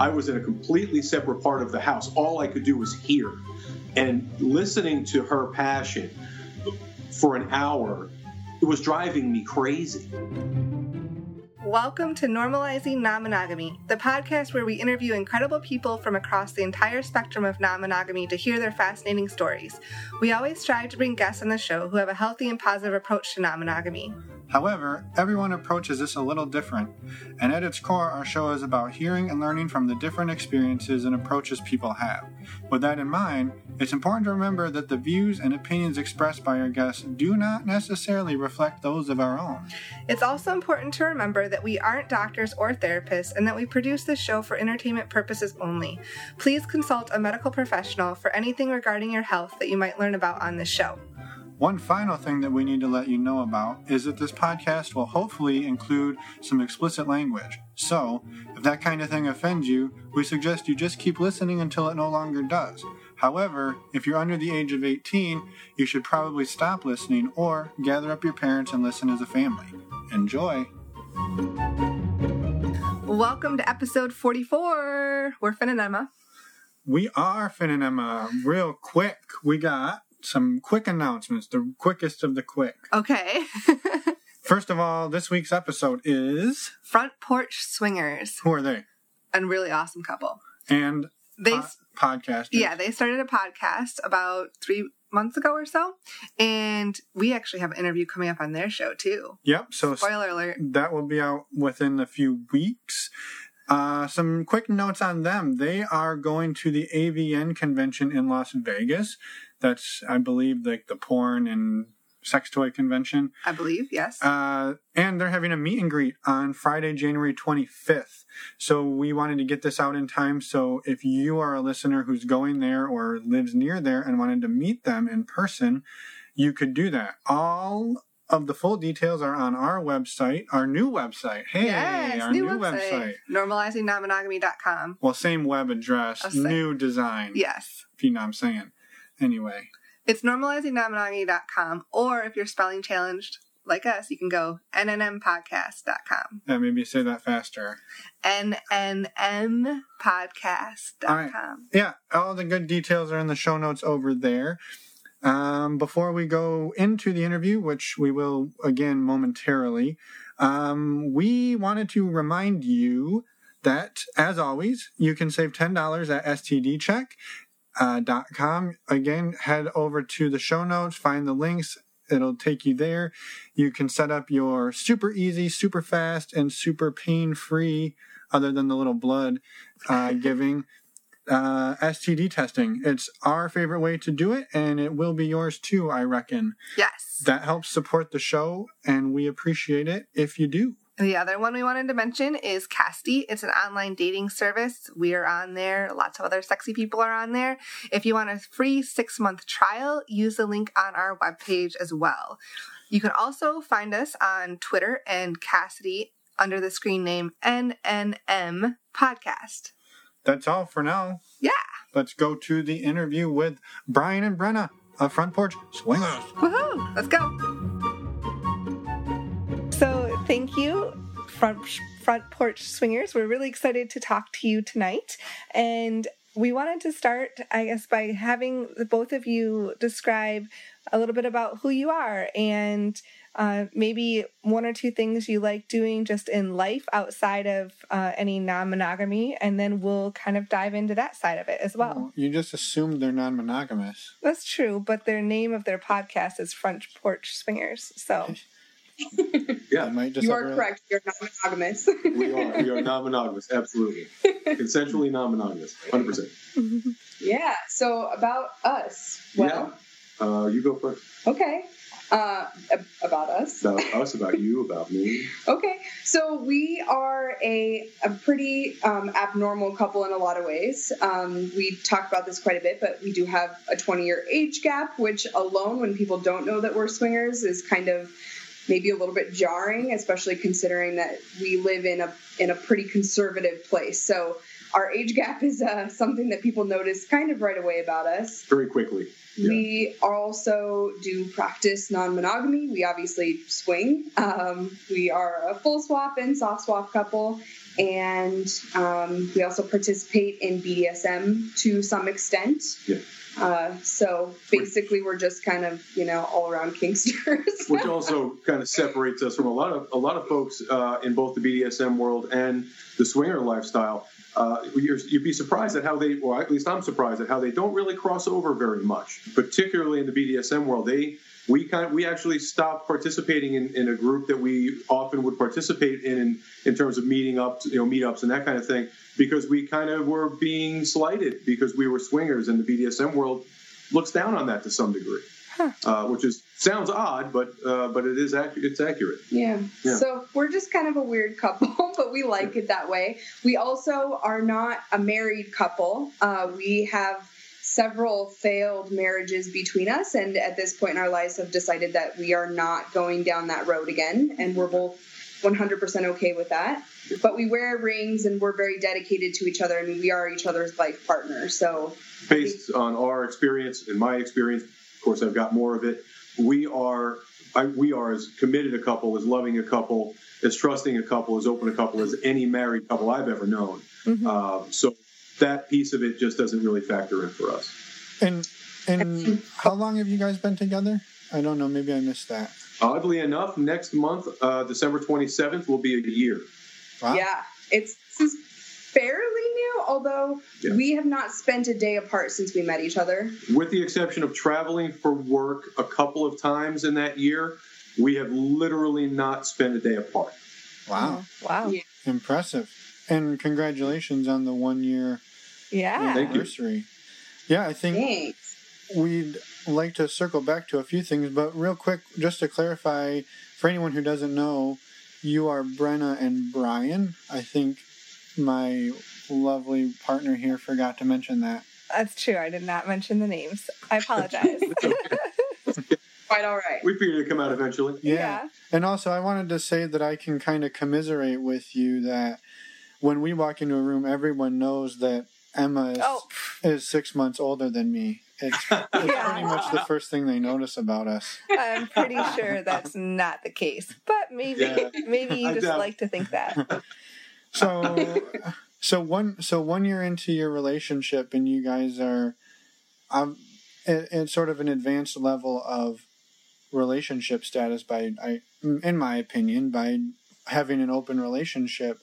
I was in a completely separate part of the house. All I could do was hear. And listening to her passion for an hour, it was driving me crazy. Welcome to Normalizing Non Monogamy, the podcast where we interview incredible people from across the entire spectrum of non monogamy to hear their fascinating stories. We always strive to bring guests on the show who have a healthy and positive approach to non monogamy. However, everyone approaches this a little different, and at its core, our show is about hearing and learning from the different experiences and approaches people have. With that in mind, it's important to remember that the views and opinions expressed by our guests do not necessarily reflect those of our own. It's also important to remember that we aren't doctors or therapists and that we produce this show for entertainment purposes only. Please consult a medical professional for anything regarding your health that you might learn about on this show. One final thing that we need to let you know about is that this podcast will hopefully include some explicit language. So, if that kind of thing offends you, we suggest you just keep listening until it no longer does. However, if you're under the age of 18, you should probably stop listening or gather up your parents and listen as a family. Enjoy! Welcome to episode 44. We're Finn and Emma. We are Finn and Emma. Real quick, we got some quick announcements, the quickest of the quick. Okay. First of all, this week's episode is Front Porch Swingers, who are they? a really awesome couple. And They po- podcasters. Yeah, they started a podcast about three months ago or so, and we actually have an interview coming up on their show too. Yep. So Spoiler alert. that will be out within a few weeks. Uh, some quick notes on them. They are going to the AVN convention in Las Vegas. That's, I believe, like the porn and sex toy convention. I believe, yes. Uh, and they're having a meet and greet on Friday, January 25th. So we wanted to get this out in time. So if you are a listener who's going there or lives near there and wanted to meet them in person, you could do that. All of the full details are on our website, our new website. Hey, yes, our new, new, website. website. Normalizingnonmonogamy.com. Well, same web address, new design. Yes. If you know what I'm saying. Anyway, It's normalizingnonmonogamy.com, or if you're spelling challenged like us, you can go nnmpodcast.com. yeah, maybe say that faster. nnmpodcast.com. yeah, all the good details are in the show notes over there. Um, before we go into the interview, which we will again momentarily, um, we wanted to remind you that, as always, you can save $10 at stdcheck.com. Again, head over to the show notes, find the links. It'll take you there. You can set up your super easy, super fast, and super pain free, other than the little blood uh, giving uh, STD testing. It's our favorite way to do it, and it will be yours too, I reckon. Yes. That helps support the show, and we appreciate it if you do. The other one we wanted to mention is Kasidie. It's an online dating service. We are on there. Lots of other sexy people are on there. If you want a free six month trial, use the link on our webpage as well. You can also find us on Twitter and Kasidie under the screen name NNM Podcast. That's all for now. Yeah. Let's go to the interview with Brian and Brenna of Front Porch Swingers. Woohoo! Let's go. So, thank you, front front porch swingers. We're really excited to talk to you tonight, and we wanted to start, I guess, by having the both of you describe a little bit about who you are and. Uh, maybe one or two things you like doing just in life outside of uh, any non-monogamy, and then we'll kind of dive into that side of it as well. You just assumed they're non monogamous. That's true, but their name of their podcast is Front Porch Swingers. So Yeah, might just you are a- correct. You're not monogamous. we are. We are non monogamous, absolutely. Consensually non monogamous, 100%. yeah. So about us. Well, Uh, you go first. okay. Uh, about us. About us, about you, about me. Okay. So we are a, a pretty um, abnormal couple in a lot of ways. Um, we talk about this quite a bit, but we do have a 20 year age gap, which alone, when people don't know that we're swingers, is kind of maybe a little bit jarring, especially considering that we live in a in a pretty conservative place. So our age gap is uh, something that people notice kind of right away about us. Very quickly. Yeah. We also do practice non monogamy. We obviously swing. Um, we are a full swap and soft swap couple. and um, we also participate in BDSM to some extent. Yeah. Uh, so basically, we're just kind of you know all around kinksters. which also kind of separates us from a lot of a lot of folks uh, in both the BDSM world and the swinger lifestyle. Uh, you're, you'd be surprised at how they, or at least I'm surprised at how they don't really cross over very much, particularly in the BDSM world. They we kind of, we actually stopped participating in, in a group that we often would participate in, in terms of meeting up, you know, meetups and that kind of thing, because we kind of were being slighted because we were swingers, and the BDSM world looks down on that to some degree, Huh. uh, which is sounds odd, but uh, but it is accurate. It's accurate. Yeah. Yeah. So we're just kind of a weird couple, but we like it that way. We also are not a married couple. Uh, we have several failed marriages between us, and at this point in our lives, have decided that we are not going down that road again, and we're both 100% okay with that. But we wear rings, and we're very dedicated to each other. I mean, we are each other's life partners. So based on our experience and my experience, of course, I've got more of it. We are I, we are as committed a couple, as loving a couple, as trusting a couple, as open a couple as any married couple I've ever known. Mhm. Um, so that piece of it just doesn't really factor in for us. And and how long have you guys been together? I don't know. Maybe I missed that. Oddly enough, next month, uh, December 27th, will be a year. Wow. Yeah, it's this is fairly new, although Yeah. we have not spent a day apart since we met each other. With the exception of traveling for work a couple of times in that year, we have literally not spent a day apart. Wow. Wow. Yeah. Impressive. And congratulations on the one year Yeah. Thank you. anniversary. Yeah, I think Thanks. we'd like to circle back to a few things, but real quick, just to clarify, for anyone who doesn't know, you are Brenna and Brian. I think my lovely partner here forgot to mention that. That's true. I did not mention the names. I apologize. Quite all right. We figured it'd come out eventually. Yeah. And also, I wanted to say that I can kind of commiserate with you that when we walk into a room, everyone knows that Emma is, Oh. is six months older than me. It's, it's Yeah. pretty much the first thing they notice about us. I'm pretty sure that's not the case, but maybe Yeah. maybe you I just doubt- like to think that. So, so one so one year into your relationship, and you guys are, um, at, at sort of an advanced level of relationship status by, I, in my opinion, by having an open relationship.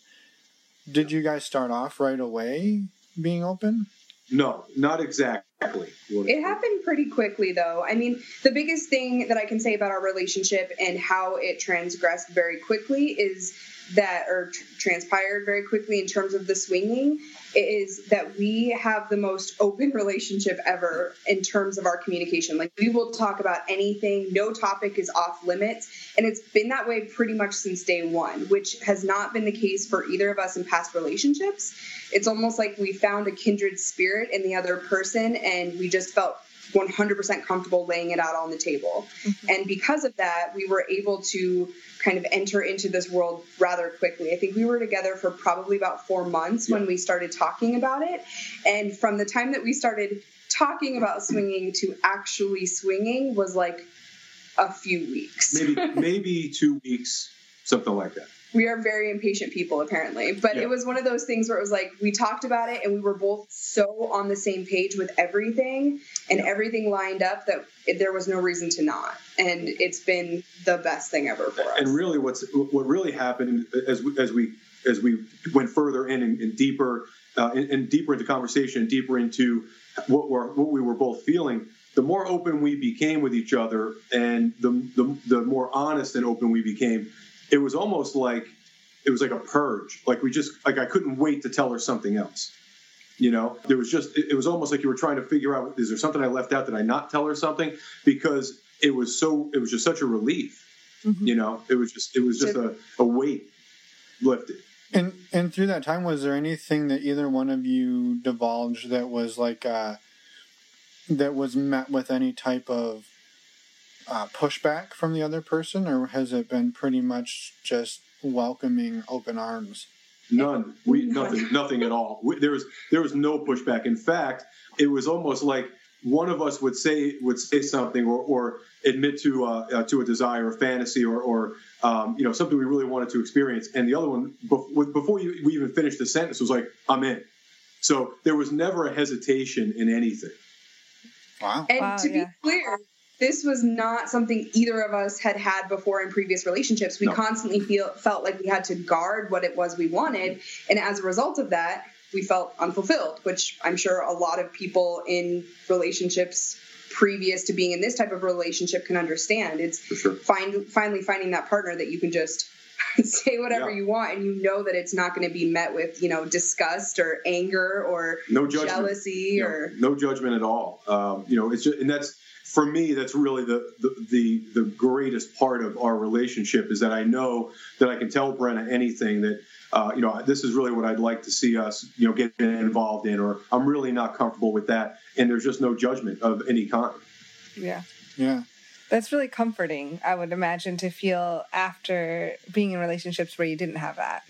Did you guys start off right away being open? No, not exactly. It happened pretty quickly, though. I mean, the biggest thing that I can say about our relationship and how it transgressed very quickly is that, are tr- transpired very quickly in terms of the swinging, is that we have the most open relationship ever in terms of our communication. Like, we will talk about anything, no topic is off limits. And it's been that way pretty much since day one, which has not been the case for either of us in past relationships. It's almost like we found a kindred spirit in the other person and we just felt 100% comfortable laying it out on the table. Mm-hmm. And because of that, we were able to kind of enter into this world rather quickly. I think we were together for probably about four months when we started talking about it. And from the time that we started talking about swinging to actually swinging was like a few weeks. maybe maybe two weeks, something like that. We are very impatient people apparently but Yeah. it was one of those things where it was like we talked about it and we were both so on the same page with everything and everything lined up that it, there was no reason to not and it's been the best thing ever for us And really, what's what really happened as we, as we as we went further in and, and deeper uh, and, and deeper into conversation, and deeper into what were what we were both feeling. The more open we became with each other, and the the, the more honest and open we became, it was almost like it was like a purge. Like we just like I couldn't wait to tell her something else. You know, there was just it, it was almost like you were trying to figure out is there something I left out? Did I not tell her something? Because it was so it was just such a relief. Mhm. You know, it was just it was just a, a weight lifted. And and through that time, was there anything that either one of you divulged that was like uh, that was met with any type of uh, pushback from the other person, or has it been pretty much just welcoming open arms? None. We nothing nothing at all. We, there was there was no pushback. In fact, it was almost like one of us would say would say something or, or admit to uh, uh, to a desire or fantasy or, or um, you know something we really wanted to experience, and the other one before you, we even finished the sentence was like, "I'm in." So there was never a hesitation in anything. Wow. And wow, to yeah. be clear, this was not something either of us had had before in previous relationships. We No. constantly feel felt like we had to guard what it was we wanted, and as a result of that, we felt unfulfilled. Which I'm sure a lot of people in relationships previous to being in this type of relationship can understand. It's sure. find finally finding that partner that you can just say whatever Yeah. you want and you know that it's not going to be met with you know disgust or anger or No judgment. jealousy know, or no judgment at all. Um, you know, it's just, and that's for me. That's really the, the the the greatest part of our relationship is that I know that I can tell Brenna anything that. Uh, you know, this is really what I'd like to see us, you know, get involved in, or I'm really not comfortable with that, and there's just no judgment of any kind. Yeah. Yeah. That's really comforting, I would imagine, to feel after being in relationships where you didn't have that.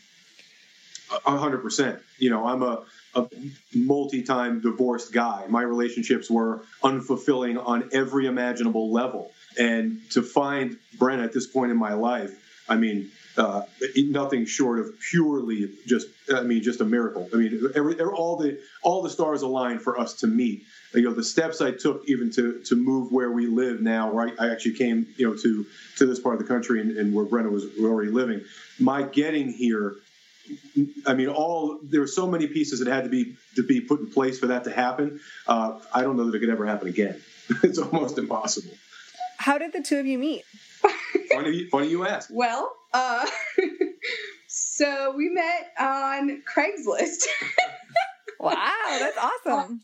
A hundred percent. You know, I'm a, a multi-time divorced guy. My relationships were unfulfilling on every imaginable level, and to find Brent at this point in my life, I mean, uh, nothing short of purely just, I mean, just a miracle. I mean, every, all the all the stars aligned for us to meet. You know, the steps I took even to to move where we live now, where I, actually came, you know, to to this part of the country and, and where Brenna was already living. My getting here I mean, all there were so many pieces that had to be to be put in place for that to happen. Uh, I don't know that it could ever happen again. it's almost impossible. How did the two of you meet? Funny, you- funny you ask. Well, uh, so we met on Craigslist. Wow, that's awesome.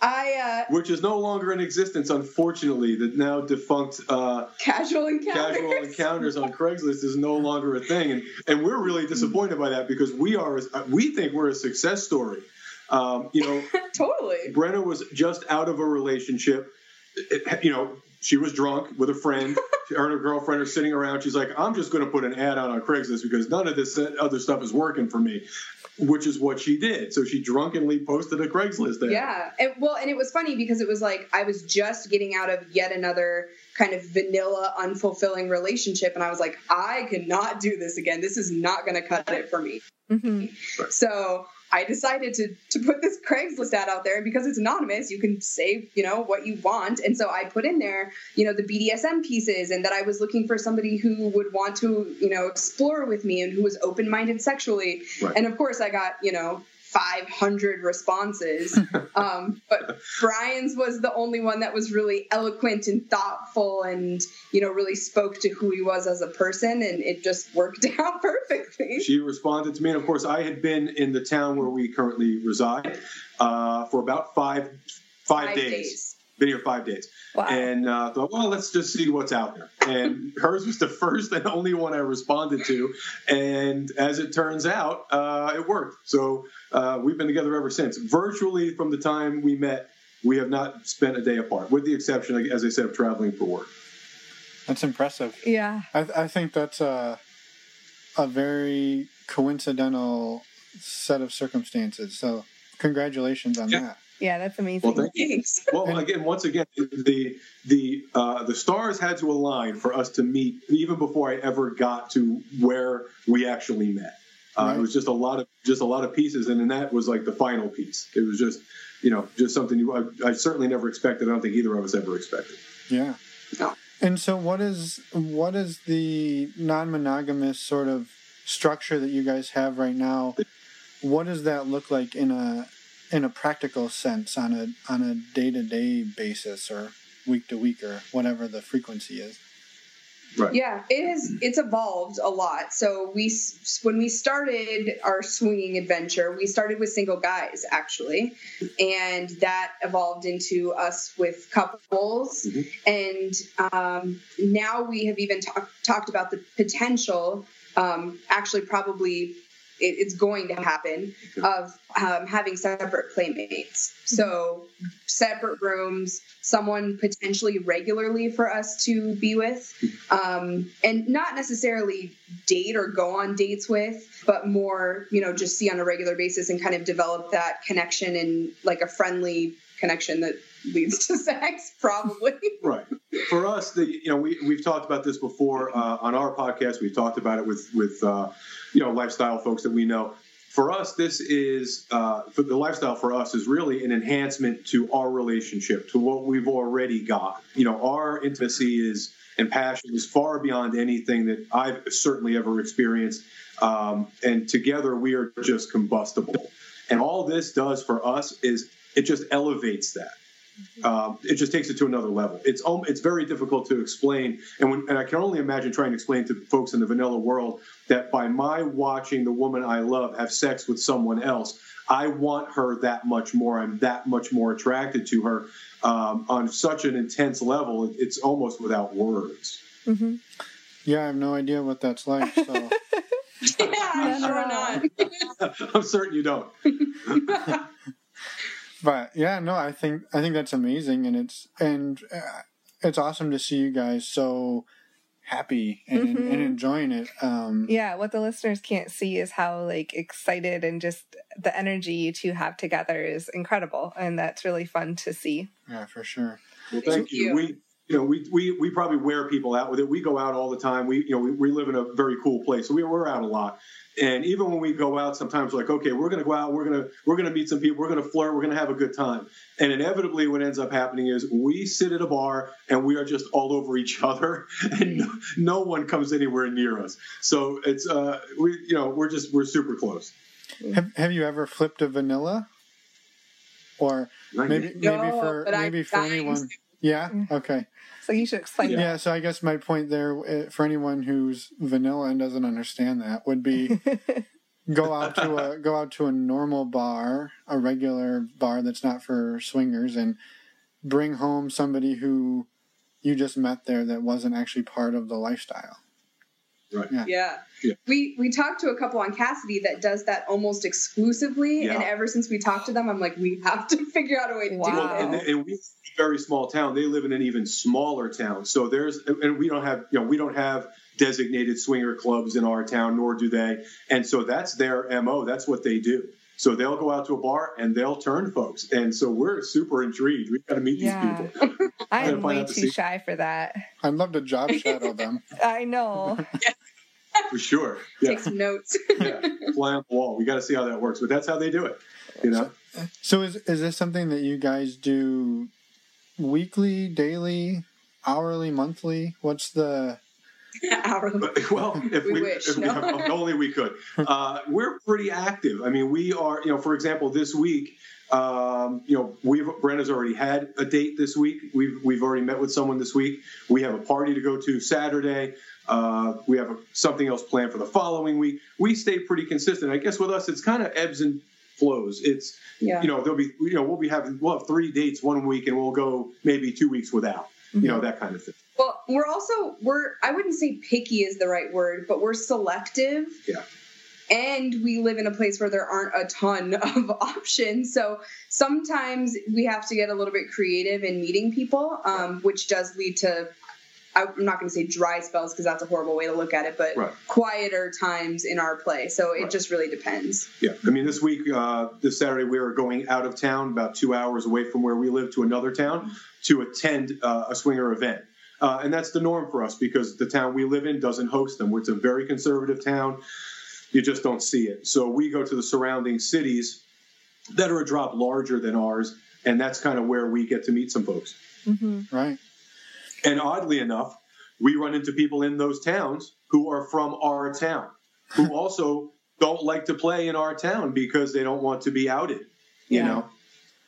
I uh, Which is no longer in existence, unfortunately. The now defunct uh, casual encounters. casual encounters on Craigslist is no longer a thing, and and we're really disappointed by that because we are we think we're a success story. Um, you know, totally. Brenna was just out of a relationship. It- you know, she was drunk with a friend. Her and her girlfriend are sitting around. She's like, I'm just going to put an ad out on Craigslist because none of this other stuff is working for me, which is what she did. So she drunkenly posted a Craigslist ad. Yeah. And, well, and it was funny because it was like I was just getting out of yet another kind of vanilla, unfulfilling relationship, and I was like, I cannot do this again. This is not going to cut it for me. hmm So I decided to to put this Craigslist ad out there because it's anonymous. You can say you know what you want, and so I put in there you know the BDSM pieces, and that I was looking for somebody who would want to you know explore with me and who was open minded sexually. Right. And of course, I got you know. 500 responses um, but brian's was the only one that was really eloquent and thoughtful and you know really spoke to who he was as a person and it just worked out perfectly She responded to me, and of course, I had been in the town where we currently reside uh, for about five five, Five days. days. Been here five days. Wow. and uh, thought, well, let's just see what's out there. And hers was the first and only one I responded to. And as it turns out, uh, it worked. So uh, we've been together ever since. Virtually from the time we met, we have not spent a day apart, with the exception, as I said, of traveling for work. That's impressive. yeah. I, I think that's a, a very coincidental set of circumstances. So, congratulations on Yeah. that. Yeah, that's amazing. Well. Thanks. Well, again, once again, the the uh, the stars had to align for us to meet, even before I ever got to where we actually met. Uh, Right. It was just a lot of just a lot of pieces, and then that was like the final piece. It was just, you know, just something you, I, I certainly never expected. I don't think either of us ever expected. Yeah. And so, what is what is the non-monogamous sort of structure that you guys have right now? What does that look like in a in a practical sense on a on a day to day basis or week to week or whatever the frequency is? Right. Yeah, it has. It's evolved a lot. So we, when we started our swinging adventure, we started with single guys actually, and that evolved into us with couples, Mhm. and um, now we have even talk, talked about the potential. Um, actually, probably it, it's going to happen of um, having separate playmates. So separate rooms, someone potentially regularly for us to be with, um, and not necessarily date or go on dates with, but more, you know, just see on a regular basis and kind of develop that connection and like a friendly connection that leads to sex, probably. Right. For us, the you know we we've talked about this before uh, on our podcast. We've talked about it with with uh, you know lifestyle folks that we know. For us, this is uh, the lifestyle. For us, is really an enhancement to our relationship, to what we've already got. You know, our intimacy is and passion is far beyond anything that I've certainly ever experienced. Um, and together, we are just combustible. And all this does for us is it just elevates that. Um, it just takes it to another level. It's um, it's very difficult to explain, and when and I can only imagine trying to explain to folks in the vanilla world that by my watching the woman I love have sex with someone else, I want her that much more. I'm that much more attracted to her um, on such an intense level. It's almost without words. Mm-hmm. Yeah, I have no idea what that's like. So yeah, I'm sure not. I'm certain you don't. But yeah, no, I think I think that's amazing, and it's and uh, it's awesome to see you guys so happy and, Mhm. and enjoying it. Um, Yeah, what the listeners can't see is how like excited and just the energy you two have together is incredible, and that's really fun to see. yeah, for sure. Well, thank, Thank you. you. We, you know, we, we, we probably wear people out with it. We go out all the time. We, you know, we, we live in a very cool place, so we, we're out a lot. And even when we go out, sometimes we're like, okay, we're going to go out. We're going to we're going to meet some people. We're going to flirt. We're going to have a good time. And inevitably, what ends up happening is we sit at a bar and we are just all over each other, and no, no one comes anywhere near us. So it's uh, we, you know, we're just we're super close. Have Have you ever flipped a vanilla? Or maybe No, maybe for but I'm maybe for anyone. to. Yeah. Okay. So you should explain Yeah. So I guess my point there uh, for anyone who's vanilla and doesn't understand that would be go out to a go out to a normal bar, a regular bar that's not for swingers, and bring home somebody who you just met there that wasn't actually part of the lifestyle. Right. Yeah. Yeah. Yeah. We we talked to a couple on Kasidie that does that almost exclusively, Yeah. and ever since we talked to them, I'm like, we have to figure out a way to Wow. do Well, and, it. and we a very small town. They live in an even smaller town. So there's and we don't have you know we don't have designated swinger clubs in our town, nor do they. And so that's their mo. That's what they do. So they'll go out to a bar and they'll turn folks. And so we're super intrigued. We've got to meet Yeah. these people. I am way too secret. shy for that. I'd love to job shadow them. I know. For sure. Yeah. Take some notes. yeah. Fly on the wall. We got to see how that works. But that's how they do it. You know? So is is this something that you guys do weekly, daily, hourly, monthly? What's the Hourly. Well, if We we, wish, if we no? if only we could. Uh, we're pretty active. I mean, we are. You know, for example, this week, um, you know, we've Brenna's already had a date this week. We've we've already met with someone this week. We have a party to go to Saturday. Uh, we have a, something else planned for the following week. We stay pretty consistent. I guess with us, it's kind of ebbs and flows. It's Yeah. you know there'll be you know we'll be having we'll have three dates one week and we'll go maybe two weeks without. You know that kind of thing. Well, we're also we're I wouldn't say picky is the right word, but we're selective. Yeah. And we live in a place where there aren't a ton of options. So sometimes we have to get a little bit creative in meeting people, um, which does lead to I'm not going to say dry spells because that's a horrible way to look at it, but Right. quieter times in our play. So it Right. just really depends. Yeah, I mean, this week, uh, this Saturday, we are going out of town, about two hours away from where we live, to another town to attend uh, a swinger event. Uh, and that's the norm for us because the town we live in doesn't host them. It's a very conservative town. You just don't see it. So we go to the surrounding cities that are a drop larger than ours, and that's kind of where we get to meet some folks. hmm right? And oddly enough, we run into people in those towns who are from our town, who also don't like to play in our town because they don't want to be outed. You Yeah. know,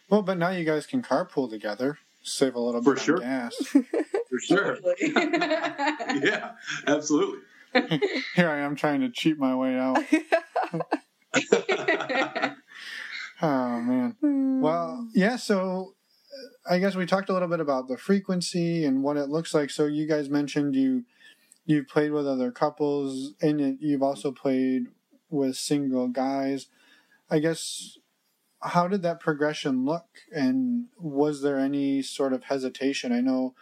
Well, but now you guys can carpool together, save a little For bit sure. of gas. for sure. Yeah, absolutely. Here I am trying to cheat my way out. Oh man. Well, yeah. So I guess we talked a little bit about the frequency and what it looks like. So you guys mentioned you you've played with other couples, and you've also played with single guys. I guess how did that progression look, and was there any sort of hesitation? I know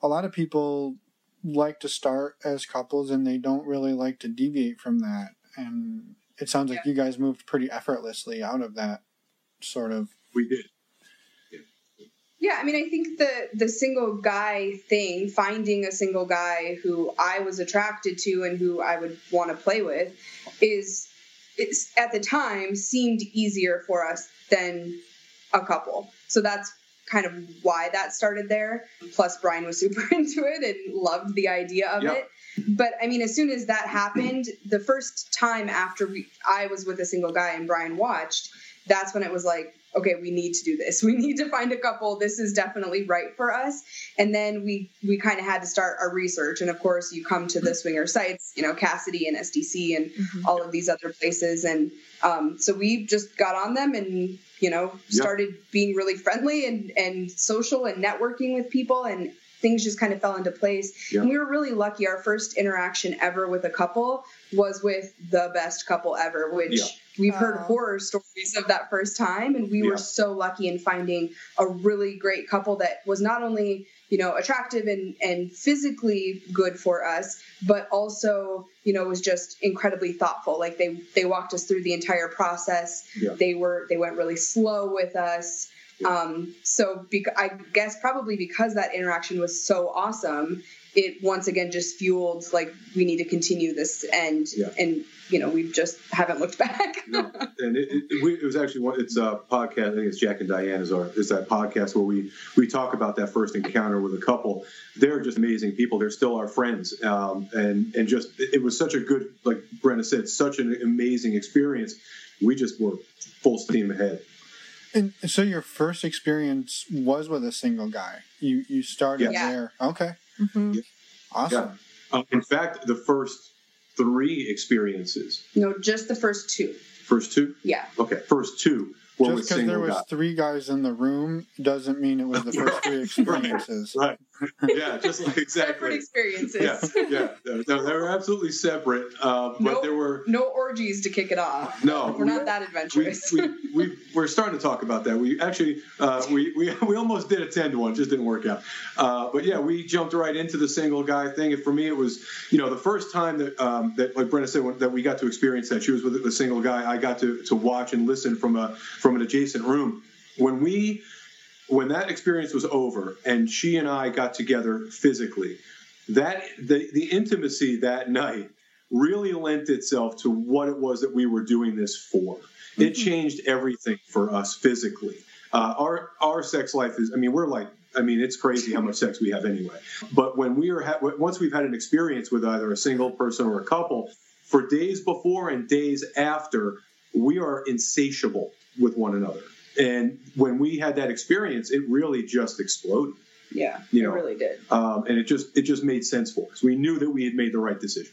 a lot of people like to start as couples, and they don't really like to deviate from that. And it sounds like you guys moved pretty effortlessly out of that sort of We did. Yeah, I mean, I think the the single guy thing, finding a single guy who I was attracted to and who I would want to play with, is it's at the time seemed easier for us than a couple. So that's kind of why that started there. Plus, Brian was super into it and loved the idea of Yep. it. But I mean, as soon as that happened, the first time after we, I was with a single guy and Brian watched, that's when it was like, okay, we need to do this. We need to find a couple. This is definitely right for us. And then we we kind of had to start our research. And of course, you come to the swinger sites, you know, Kasidie and SDC and all of these other places. And um, so we just got on them and you know started being really friendly and and social and networking with people and things just kind of fell into place. Yeah. And we were really lucky. Our first interaction ever with a couple was with the best couple ever, which Yeah. We've heard Wow. horror stories of that first time. And we Yeah. were so lucky in finding a really great couple that was not only you know attractive and and physically good for us but also you know was just incredibly thoughtful like they they walked us through the entire process Yeah. they were they went really slow with us Yeah. um so bec- i guess probably because that interaction was so awesome it once again just fueled like we need to continue this and Yeah. and you know we just haven't looked back no, and it, it, we, it was actually one. It's a podcast. I think it's Jack and Diane is our is that podcast where we we talk about that first encounter with a couple. They're just amazing people. They're still our friends, um, and and just it, it was such a good, like Brenna said, such an amazing experience. We just were full steam ahead. And so your first experience was with a single guy. You you started Yeah. there. Okay. Hmm Awesome. Um, in fact, the first three experiences, no just the first two first two, yeah okay, first two were Just because there was guys. three guys in the room doesn't mean it was the first three experiences. Right. Yeah, just like separate exactly. experiences Yeah, yeah. No, they were absolutely separate, uh, but Nope. there were no orgies to kick it off no. we're not that adventurous we, we, we're starting to talk about that. We actually, uh, we, we, we almost did attend one, just didn't work out. Uh, but yeah, we jumped right into the single guy thing. And for me, it was, you know, the first time that, um, that like Brenna said, that we got to experience that. She was with the single guy. I got to, to watch and listen from a, from an adjacent room. When we, when that experience was over and she and I got together physically, that the, the intimacy that night really lent itself to what it was that we were doing this for. It changed everything for us physically. Uh, our our sex life is. I mean, we're like. I mean, it's crazy how much sex we have anyway. But when we are ha- once we've had an experience with either a single person or a couple, for days before and days after, we are insatiable with one another. And when we had that experience, it really just exploded. yeah You it know. really did Um, and it just it just made sense for us. We knew that we had made the right decision.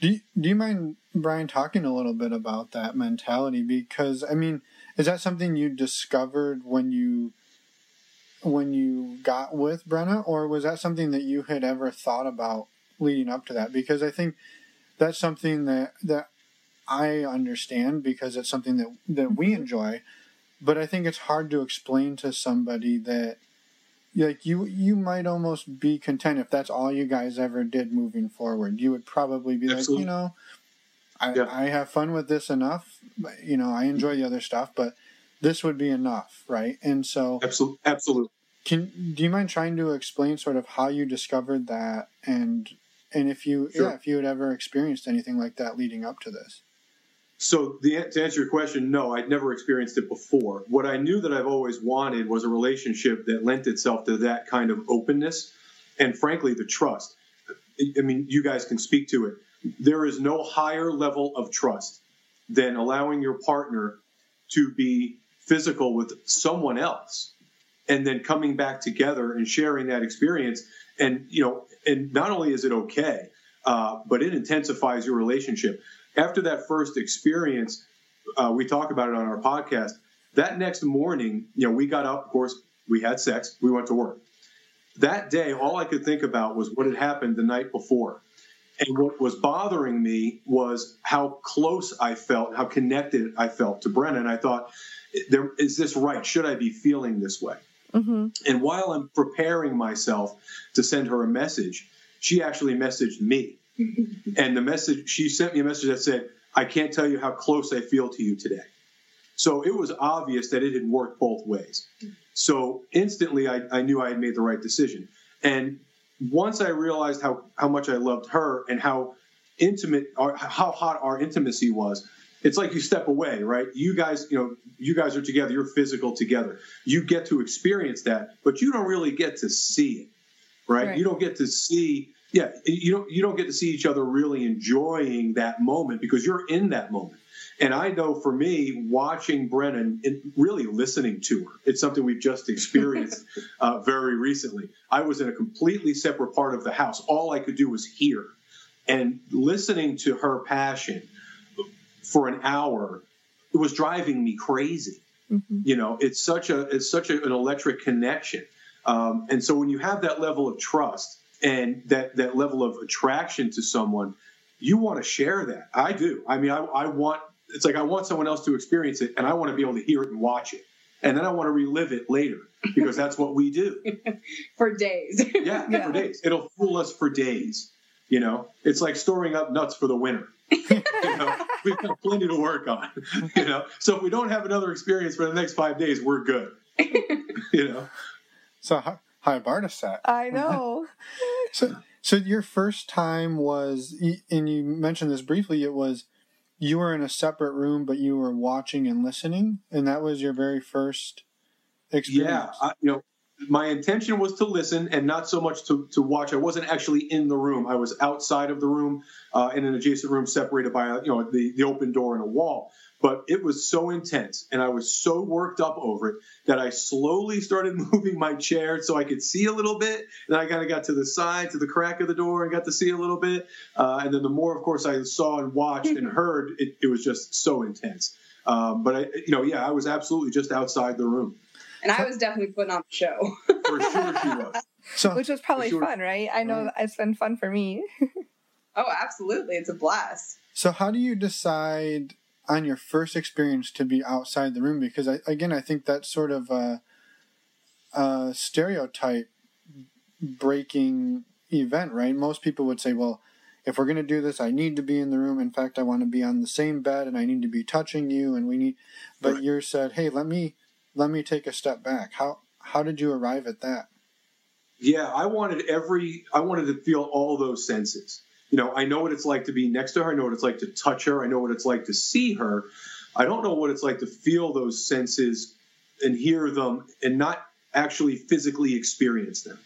Do you, do you mind Brian talking a little bit about that mentality? Because I mean, is that something you discovered when you when you got with Brenna, or was that something that you had ever thought about leading up to that? Because I think that's something that that I understand because it's something that that we enjoy, but I think it's hard to explain to somebody that like you you might almost be content if that's all you guys ever did moving forward. You would probably be like, you know, I Yeah. I have fun with this enough. You know, I enjoy the other stuff, but this would be enough, right? And so, Absolutely, absolutely. can do you mind trying to explain sort of how you discovered that and and if you Sure. yeah if you had ever experienced anything like that leading up to this? So the, to answer your question, no, I'd never experienced it before. What I knew that I've always wanted was a relationship that lent itself to that kind of openness and, frankly, the trust. I mean, you guys can speak to it. There is no higher level of trust than allowing your partner to be physical with someone else and then coming back together and sharing that experience. And, you know, and not only is it okay, uh, but it intensifies your relationship. After that first experience, uh, we talk about it on our podcast. That next morning, you know, we got up, of course, we had sex, we went to work. That day, all I could think about was what had happened the night before. And what was bothering me was how close I felt, how connected I felt to Brenna. And I thought, there, is this right? Should I be feeling this way? hmm And while I'm preparing myself to send her a message, she actually messaged me. and the message, she sent me a message that said, I can't tell you how close I feel to you today. So it was obvious that it had worked both ways. So instantly, I, I knew I had made the right decision. And once I realized how, how much I loved her and how intimate, or how hot our intimacy was, it's like you step away, right? You guys, you know, you guys are together, you're physical together. You get to experience that, but you don't really get to see it, right? Right. You don't get to see, yeah, you don't you don't get to see each other really enjoying that moment because you're in that moment. And I know for me, watching Brennan and really listening to her, it's something we've just experienced uh, very recently. I was in a completely separate part of the house. All I could do was hear. And listening to her passion for an hour, it was driving me crazy. Mhm. You know, it's such a it's such a, an electric connection. Um, and so when you have that level of trust and that that level of attraction to someone, you want to share that. I do. I mean, I, I want it's like I want someone else to experience it, and I want to be able to hear it and watch it, and then I want to relive it later because that's what we do. for days. Yeah, Yeah. for days. It'll fool us for days. You know, it's like storing up nuts for the winter. you know, we've got plenty to work on. You know, so if we don't have another experience for the next five days, we're good. you know, So hi, hi Bartasat. I know. So, so your first time was, and you mentioned this briefly. It was you were in a separate room, but you were watching and listening, and that was your very first experience. yeah, I, you know, my intention was to listen and not so much to, to watch. I wasn't actually in the room. I was outside of the room uh, in an adjacent room separated by a, you know the, the open door and a wall. But it was so intense and I was so worked up over it that I slowly started moving my chair so I could see a little bit. And I kind of got to the side, to the crack of the door and got to see a little bit. Uh, and then the more, of course, I saw and watched and heard, it, it was just so intense. Um, but I, you know, yeah, I was absolutely just outside the room. and I was definitely putting on the show. For sure she was. So, Which was probably sure. fun, right? I know it's been fun for me. Oh, absolutely. It's a blast. so how do you decide on your first experience to be outside the room? Because I, again, I think that's sort of a, a stereotype breaking event, right? Most people would say, well, if we're going to do this, I need to be in the room. In fact, I want to be on the same bed and I need to be touching you and we need but Right. you said, "Hey, let me let me take a step back." How how did you arrive at that? Yeah, I wanted every, I wanted to feel all those senses. You know, I know what it's like to be next to her. I know what it's like to touch her. I know what it's like to see her. I don't know what it's like to feel those senses and hear them and not actually physically experience them.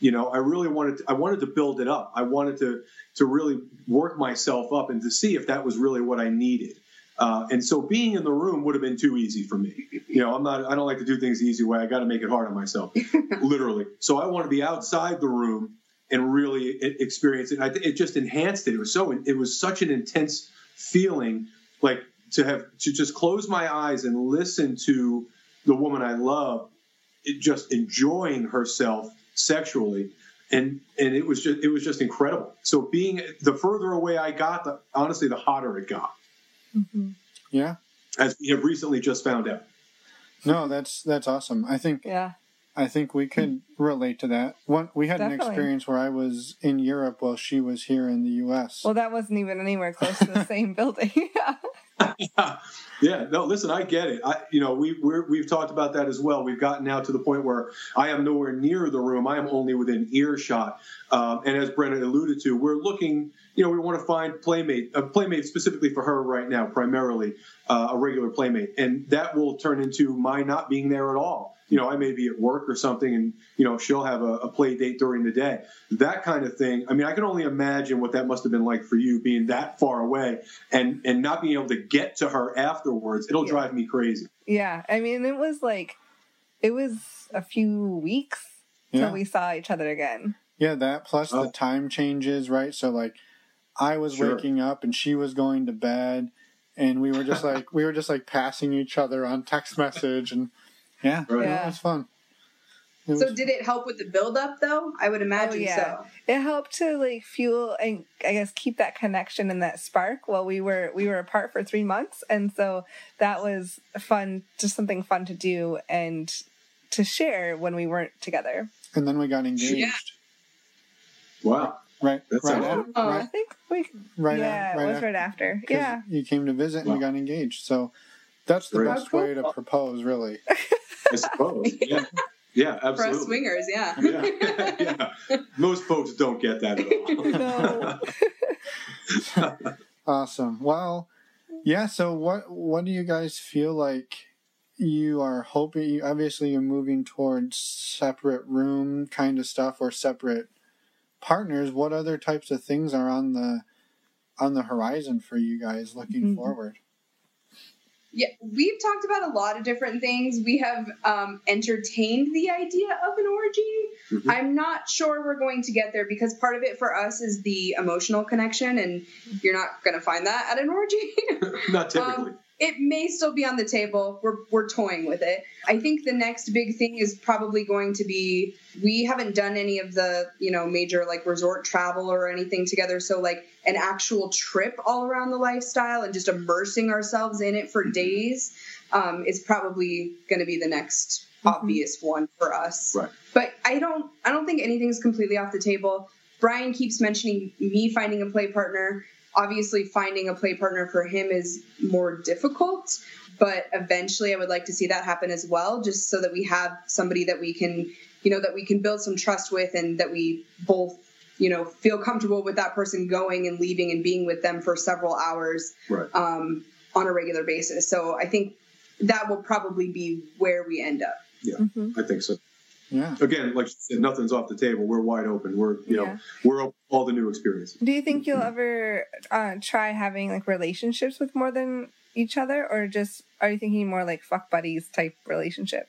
You know, I really wanted, to, I wanted to build it up. I wanted to, to really work myself up and to see if that was really what I needed. Uh, and so being in the room would have been too easy for me. You know, I'm not, I don't like to do things the easy way. I got to make it hard on myself, literally. So I want to be outside the room and really experience it. I, th- it just enhanced it. It was so, it was such an intense feeling, like to have to just close my eyes and listen to the woman I love, it just enjoying herself sexually. And, and it was just it was just incredible. So being the further away I got, the, honestly, the hotter it got Mhm. Yeah. as we have recently just found out. No, that's that's awesome. I think Yeah. I think we could relate to that. One we had an experience where I was in Europe while she was here in the US. Well, that wasn't even anywhere close to the same building. yeah, no, listen, I get it. I, you know, we we're, we've talked about that as well. We've gotten now to the point where I am nowhere near the room. I am only within earshot. Um, and as Brenna alluded to, we're looking. You know, we want to find playmate, a playmate specifically for her right now, primarily uh, a regular playmate, and that will turn into my not being there at all. You know, I may be at work or something, and you know she'll have a, a play date during the day. That kind of thing. I mean, I can only imagine what that must have been like for you, being that far away and and not being able to get to her afterwards. It'll Yeah. drive me crazy. yeah. I mean, it was like, it was a few weeks yeah. till we saw each other again. yeah, that plus Oh. the time changes, right? So like I was Sure. waking up and she was going to bed and we were just like we were just like passing each other on text message and yeah, Right. it was fun. It So was- did it help with the build up though? I would oh, imagine Oh, yeah. so. It helped to like fuel and I guess keep that connection and that spark while we were we were apart for three months, and so that was fun, just something fun to do and to share when we weren't together. and then we got engaged. Yeah. Wow. Right, That's right, awesome. at, I think we right, yeah, at, it was at- right after. 'cause Yeah, you came to visit and we Wow. got engaged. So That's the Right. best way to propose, really. I suppose. Yeah, yeah, For us swingers, yeah. yeah. yeah. Most folks don't get that at all. No. Awesome. Well, yeah. So, what what do you guys feel like you are hoping? You, obviously, you're moving towards separate room kind of stuff or separate partners. What other types of things are on the on the horizon for you guys looking Mhm. forward? Yeah, we've talked about a lot of different things. We have um, entertained the idea of an orgy. Mhm. I'm not sure we're going to get there because part of it for us is the emotional connection, and you're not going to find that at an orgy. Not typically. Um, it may still be on the table. We're, we're toying with it. I think the next big thing is probably going to be we haven't done any of the, you know, major like resort travel or anything together. So, like an actual trip all around the lifestyle and just immersing ourselves in it for days um, is probably going to be the next Mhm. obvious one for us. Right. But I don't, I don't think anything's completely off the table. Brian keeps mentioning me finding a play partner obviously finding a play partner for him is more difficult but eventually i would like to see that happen as well just so that we have somebody that we can you know that we can build some trust with and that we both you know feel comfortable with that person going and leaving and being with them for several hours Right. um, on a regular basis so i think that will probably be where we end up Mhm. I think so. Yeah. Again, like you said, nothing's off the table. We're wide open. We're you know we're open all the new experiences. Do you think you'll ever uh, try having like relationships with more than each other, or just are you thinking more like fuck buddies type relationship?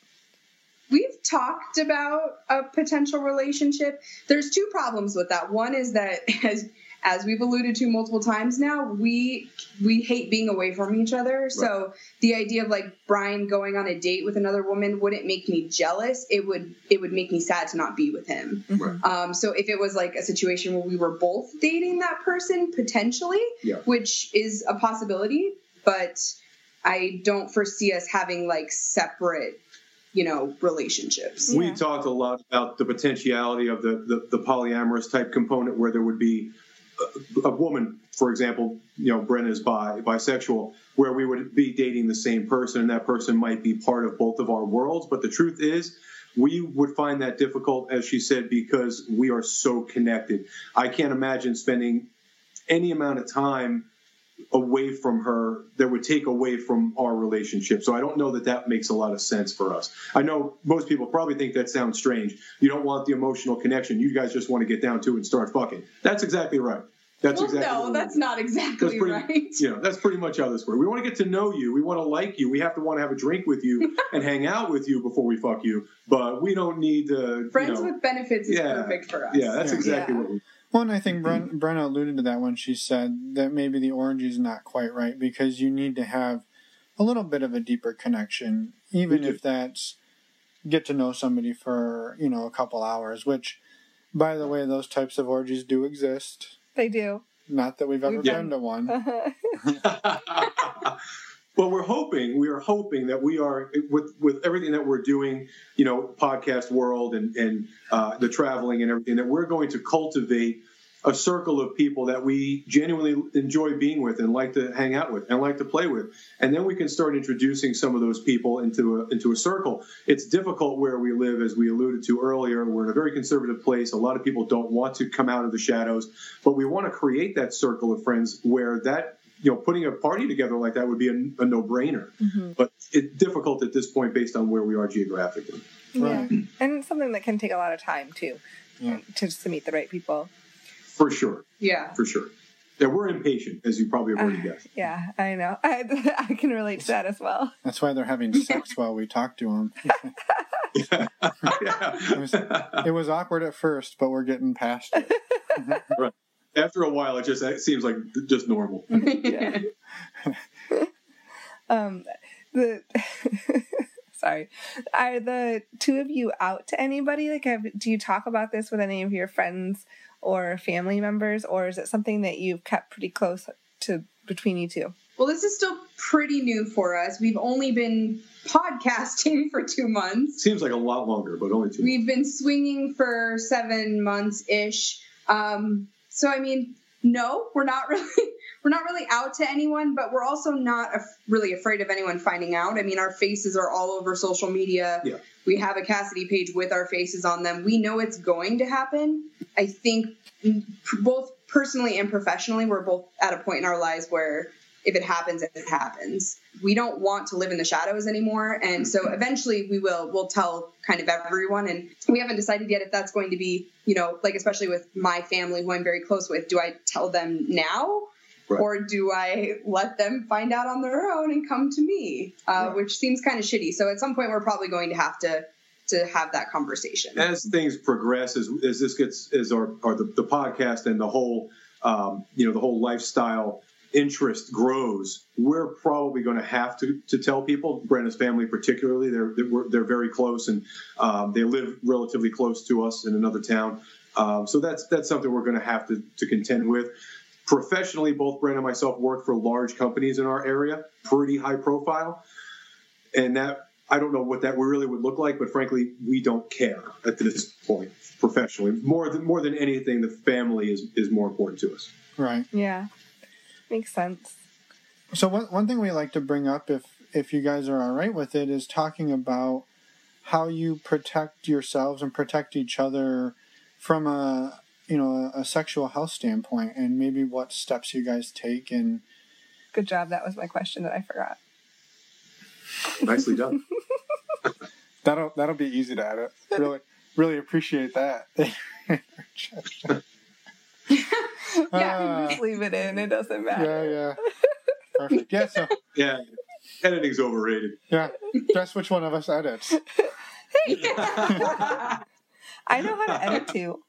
We've talked about a potential relationship. There's two problems with that. One is that as as we've alluded to multiple times now, we we hate being away from each other. So the idea of like Brian going on a date with another woman wouldn't make me jealous. It would it would make me sad to not be with him. Mhm. Um, so if it was like a situation where we were both dating that person potentially, Yeah. which is a possibility, but I don't foresee us having like separate, you know, relationships. We Yeah. talked a lot about the potentiality of the, the, the polyamorous type component where there would be a, woman, for example, you know, Brenna is bi, bisexual, where we would be dating the same person and that person might be part of both of our worlds. But the truth is, we would find that difficult, as she said, because we are so connected. I can't imagine spending any amount of time away from her that would take away from our relationship. So I don't know that that makes a lot of sense for us. I know most people probably think that sounds strange. You don't want the emotional connection. You guys just want to get down to it and start fucking. That's exactly right. That's well, exactly no, what that's not exactly That's pretty- right. You know, that's pretty much how this works. We want to get to know you. We want to like you. We have to want to have a drink with you and hang out with you before we fuck you. But we don't need to. Friends you know, with benefits is Yeah. perfect for us. Yeah, that's exactly Yeah. what we. Well, and I think mm-hmm. Bren, Brenna alluded to that when she said that maybe the orgy is not quite right because you need to have a little bit of a deeper connection, even mm-hmm. if that's get to know somebody for you know a couple hours. Which, by the way, those types of orgies do exist. They do. Not that we've ever We've been to one. well, we're hoping we are hoping that we are with with everything that we're doing, you know, podcast world and and uh, the traveling and everything that we're going to cultivate a circle of people that we genuinely enjoy being with and like to hang out with and like to play with, and then we can start introducing some of those people into a into a circle. It's difficult where we live, as we alluded to earlier. We're in a very conservative place. A lot of people don't want to come out of the shadows, but we want to create that circle of friends where that you know, putting a party together like that would be a, a no-brainer. Mhm. But it's difficult at this point based on where we are geographically. Yeah, Right. and something that can take a lot of time too, Yeah. to just to meet the right people. For sure, Yeah. for sure. Yeah, we're impatient, as you probably have already Uh, guessed. yeah, I know. I, I can relate to that as well. That's why they're having sex while we talk to them. yeah. It was, it was awkward at first, but we're getting past it. After a while, it just it seems like just normal. Yeah. Um, the sorry, are the two of you out to anybody? Like, have, do you talk about this with any of your friends or family members, or is it something that you've kept pretty close to between you two? Well, this is still pretty new for us. We've only been podcasting for two months. Seems like a lot longer, but only two. We've been swinging for seven months ish. Um, so, I mean, no, we're not really. we're not really out to anyone, but we're also not af- really afraid of anyone finding out. I mean, our faces are all over social media. Yeah. We have a Kasidie page with our faces on them. We know it's going to happen. I think both personally and professionally, we're both at a point in our lives where if it happens, it happens. We don't want to live in the shadows anymore, and so eventually we will. We'll tell kind of everyone, and we haven't decided yet if that's going to be, you know, like especially with my family who I'm very close with. Do I tell them now? Right. Or do I let them find out on their own and come to me, uh, Right. which seems kind of shitty. So at some point, we're probably going to have to to have that conversation. as things progress, as, as this gets, as our, our the, the podcast and the whole, um, you know, the whole lifestyle interest grows, we're probably going to have to, to tell people. Brenna's family, particularly, they're they're, they're very close and um, they live relatively close to us in another town. Um, so that's that's something we're going to have to to contend with. Professionally, both Brenda and myself work for large companies in our area, pretty high profile, and that I don't know what that really would look like, but frankly, we don't care at this point professionally. More than more than anything, the family is is more important to us. Right. Yeah. Makes sense. So one one thing we like to bring up, if if you guys are all right with it, is talking about how you protect yourselves and protect each other from a you know a, a sexual health standpoint, and maybe what steps you guys take. And Good job. That was my question that I forgot. Nicely done. that'll that'll be easy to edit. Really really appreciate that. Yeah. Ah. Just leave it in. It doesn't matter. yeah, yeah. Perfect. Yeah. So yeah, editing's overrated. yeah, guess which one of us edits. Hey. I know how to edit too.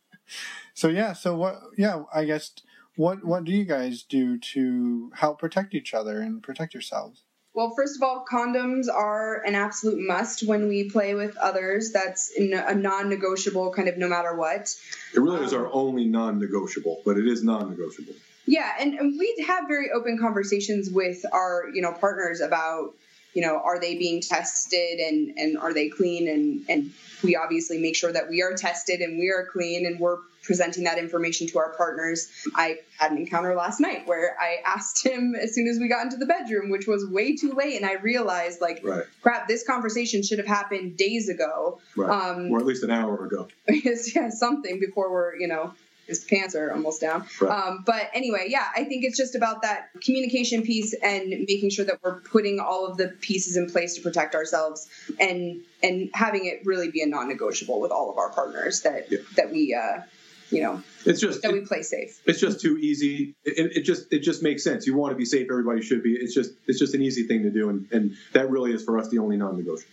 So yeah, so what? Yeah, I guess what what do you guys do to help protect each other and protect yourselves? Well, first of all, condoms are an absolute must when we play with others. That's a non-negotiable kind of no matter what. It really is um, our only non-negotiable, but it is non-negotiable. Yeah, and, and we have very open conversations with our, you know, partners about, you know, are they being tested and and are they clean and and we obviously make sure that we are tested and we are clean and we're presenting that information to our partners. I had an encounter last night where I asked him as soon as we got into the bedroom, which was way too late, and I realized like, Right. crap, this conversation should have happened days ago. Right. Um, or at least an hour ago. yeah, something before we're you know his pants are almost down. Right. Um, but anyway, yeah, I think it's just about that communication piece and making sure that we're putting all of the pieces in place to protect ourselves and and having it really be a non-negotiable with all of our partners that Yeah. that we uh, you know It's just that we play safe. it's just too easy. It, it just it just makes sense. You want to be safe. Everybody should be. It's just it's just an easy thing to do, and, and that really is for us the only non-negotiable.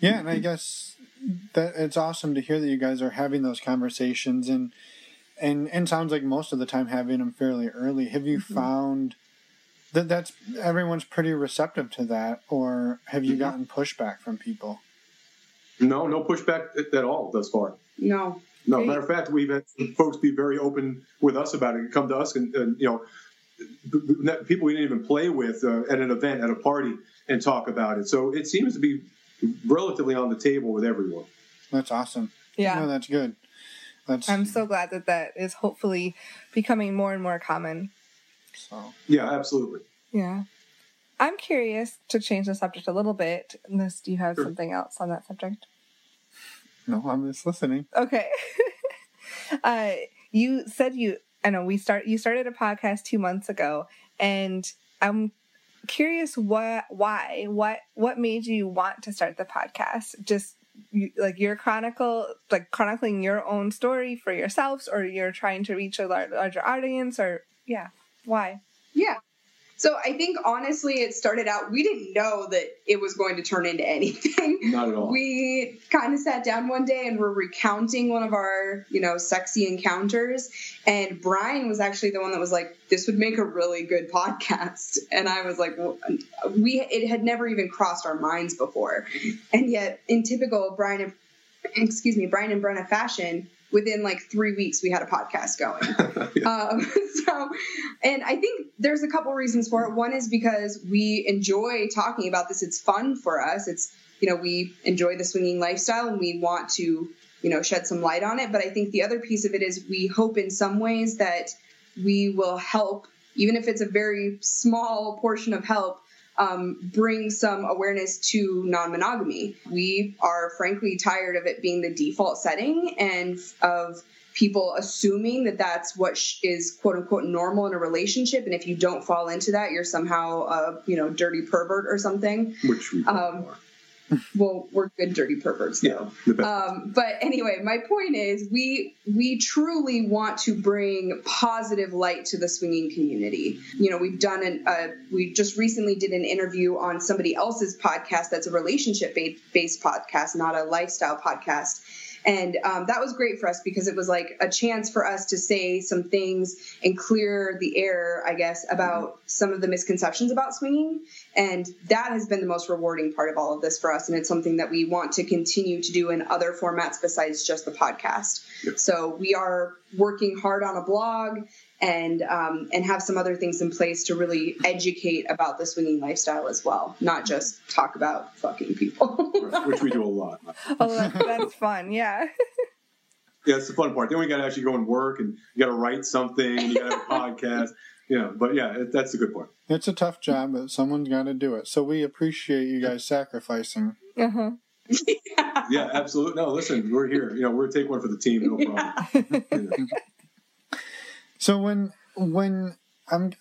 Yeah, and I guess that it's awesome to hear that you guys are having those conversations and and and sounds like most of the time having them fairly early. Have you found that that's everyone's pretty receptive to that, or have you gotten pushback from people? No, no pushback at, at all thus far. No, No, Great. matter of fact, we've had folks be very open with us about it. Come to us and, and you know, b- b- people we didn't even play with uh, at an event at a party and talk about it. So it seems to be relatively on the table with everyone. That's awesome. Yeah. no, that's good. That's I'm so glad that that is hopefully becoming more and more common. so. Yeah, absolutely. Yeah. I'm curious to change the subject a little bit. Unless do you have Sure. something else on that subject? No, I'm just listening. Okay. uh, you said you. I know we start. You started a podcast two months ago, and I'm curious what, why, what, what made you want to start the podcast? Just you, like your chronicle, like chronicling your own story for yourselves, or you're trying to reach a larger audience, or yeah, why? Yeah. So I think honestly, it started out, we didn't know that it was going to turn into anything. Not at all. We kind of sat down one day and were recounting one of our, you know, sexy encounters. And Brian was actually the one that was like, this would make a really good podcast. And I was like, well, we, it had never even crossed our minds before. And yet, in typical Brian excuse me, Brian and Brenna fashion, within like three weeks, we had a podcast going. Um, so, and I think there's a couple reasons for it. One is because we enjoy talking about this. It's fun for us. It's, you know, we enjoy the swinging lifestyle and we want to, you know, shed some light on it. But I think the other piece of it is we hope in some ways that we will help even if it's a very small portion of help, um, bring some awareness to non monogamy. We are frankly tired of it being the default setting and of people assuming that that's what sh- is quote unquote normal in a relationship. And if you don't fall into that you're somehow a you know dirty pervert or something. Which we um, well we're good dirty perverts though yeah, um, but anyway my point is we we truly want to bring positive light to the swinging community you know we've done an uh, we just recently did an interview on somebody else's podcast that's a relationship based podcast not a lifestyle podcast and um, that was great for us because it was like a chance for us to say some things and clear the air, I guess, about mm-hmm. some of the misconceptions about swinging. And that has been the most rewarding part of all of this for us. And it's something that we want to continue to do in other formats besides just the podcast. Yep. So we are working hard on a blog and um, and have some other things in place to really educate about the swinging lifestyle as well, not just talk about fucking people, which we do a lot. oh, that's, that's fun, yeah. yeah, it's the fun part. Then we got to actually go and work, and you got to write something, and you got to have a podcast. Yeah, but yeah, it, that's a good point. It's a tough job, but someone's got to do it. So we appreciate you guys sacrificing. Uh huh. Yeah. yeah, absolutely. No, listen, we're here. You know, we're take one for the team, no problem. Yeah. So when when I'm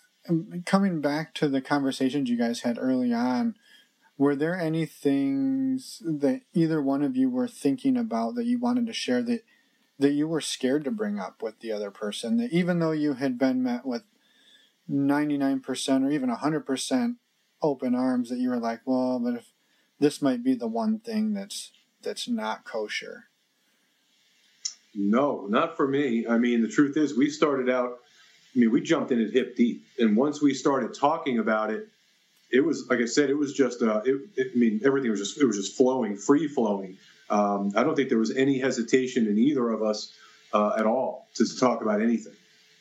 coming back to the conversations you guys had early on, were there any things that either one of you were thinking about that you wanted to share that that you were scared to bring up with the other person that even though you had been met with 99% or even 100% open arms that you were like well but if this might be the one thing that's that's not kosher no, not for me. I mean, the truth is, we started out. I mean, we jumped in at hip deep, and once we started talking about it, it was like I said, it was just. Uh, it, it, I mean, everything was just it was just flowing, free flowing. Um, I don't think there was any hesitation in either of us uh, at all to talk about anything.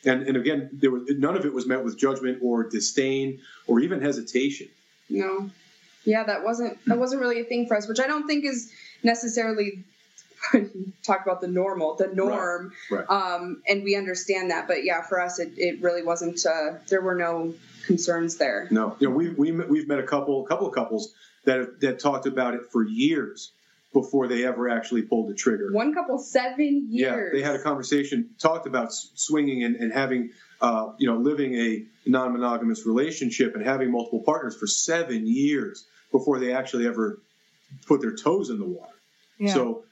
And and again, there was none of it was met with judgment or disdain or even hesitation. No, yeah, that wasn't that wasn't really a thing for us, which I don't think is necessarily talk about the normal, the norm, right, right. Um, and we understand that. But yeah, for us, it, it really wasn't. Uh, there were no concerns there. No, you know, we we we've met a couple, a couple of couples that that talked about it for years before they ever actually pulled the trigger. One couple, seven years. Yeah, they had a conversation, talked about swinging and, and having, uh, you know, living a non-monogamous relationship and having multiple partners for seven years before they actually ever put their toes in the water. Yeah. So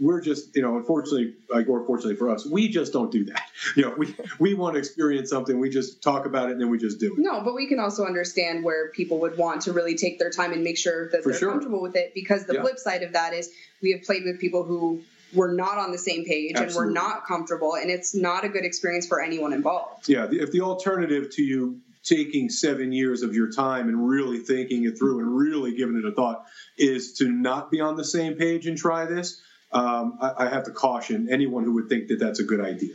we're just, you know, unfortunately, like, or fortunately for us, we just don't do that. You know, we we want to experience something, we just talk about it, and then we just do it. No, but we can also understand where people would want to really take their time and make sure that for they're sure. comfortable with it. Because the yeah. flip side of that is we have played with people who were not on the same page Absolutely. and were not comfortable, and it's not a good experience for anyone involved. Yeah, if the alternative to you taking seven years of your time and really thinking it through and really giving it a thought is to not be on the same page and try this um, I, I, have to caution anyone who would think that that's a good idea.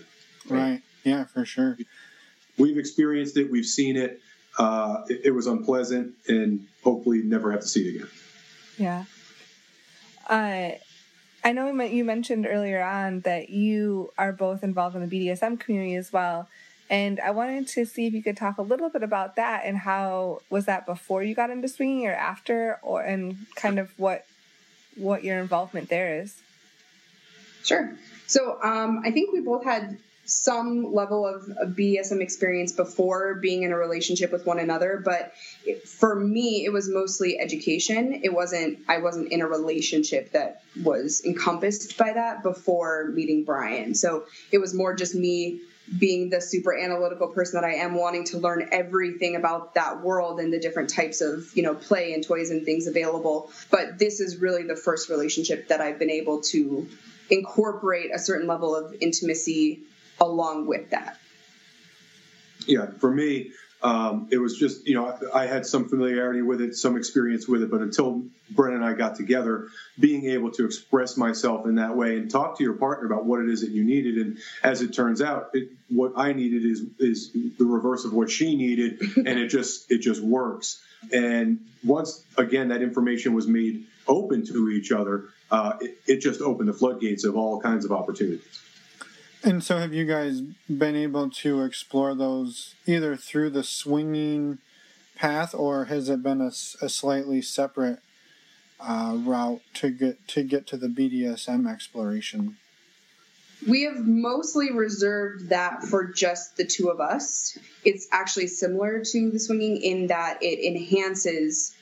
Right. Yeah, for sure. We've experienced it. We've seen it. Uh, it, it, was unpleasant, and hopefully never have to see it again. Yeah. Uh, I know you mentioned earlier on that you are both involved in the BDSM community as well. And I wanted to see if you could talk a little bit about that and how was that before you got into swinging or after, or and kind of what what your involvement there is. Sure. So um, I think we both had some level of, of, BDSM experience before being in a relationship with one another, but it, for me, it was mostly education. It wasn't, I wasn't in a relationship that was encompassed by that before meeting Brian. So it was more just me being the super analytical person that I am, wanting to learn everything about that world and the different types of, you know, play and toys and things available. But this is really the first relationship that I've been able to incorporate a certain level of intimacy along with that. Yeah, for me, um, it was just you know I, I, had some familiarity with it, some experience with it, but until Brenna and I got together, being able to express myself in that way and talk to your partner about what it is that you needed, and as it turns out, it, what I needed is is the reverse of what she needed, and it just it just works. And once again, that information was made open to each other, uh, it, it, just opened the floodgates of all kinds of opportunities. And so, have you guys been able to explore those either through the swinging path, or has it been a slightly separate uh, route to get to get to the BDSM exploration? We have mostly reserved that for just the two of us. It's actually similar to the swinging in that it enhances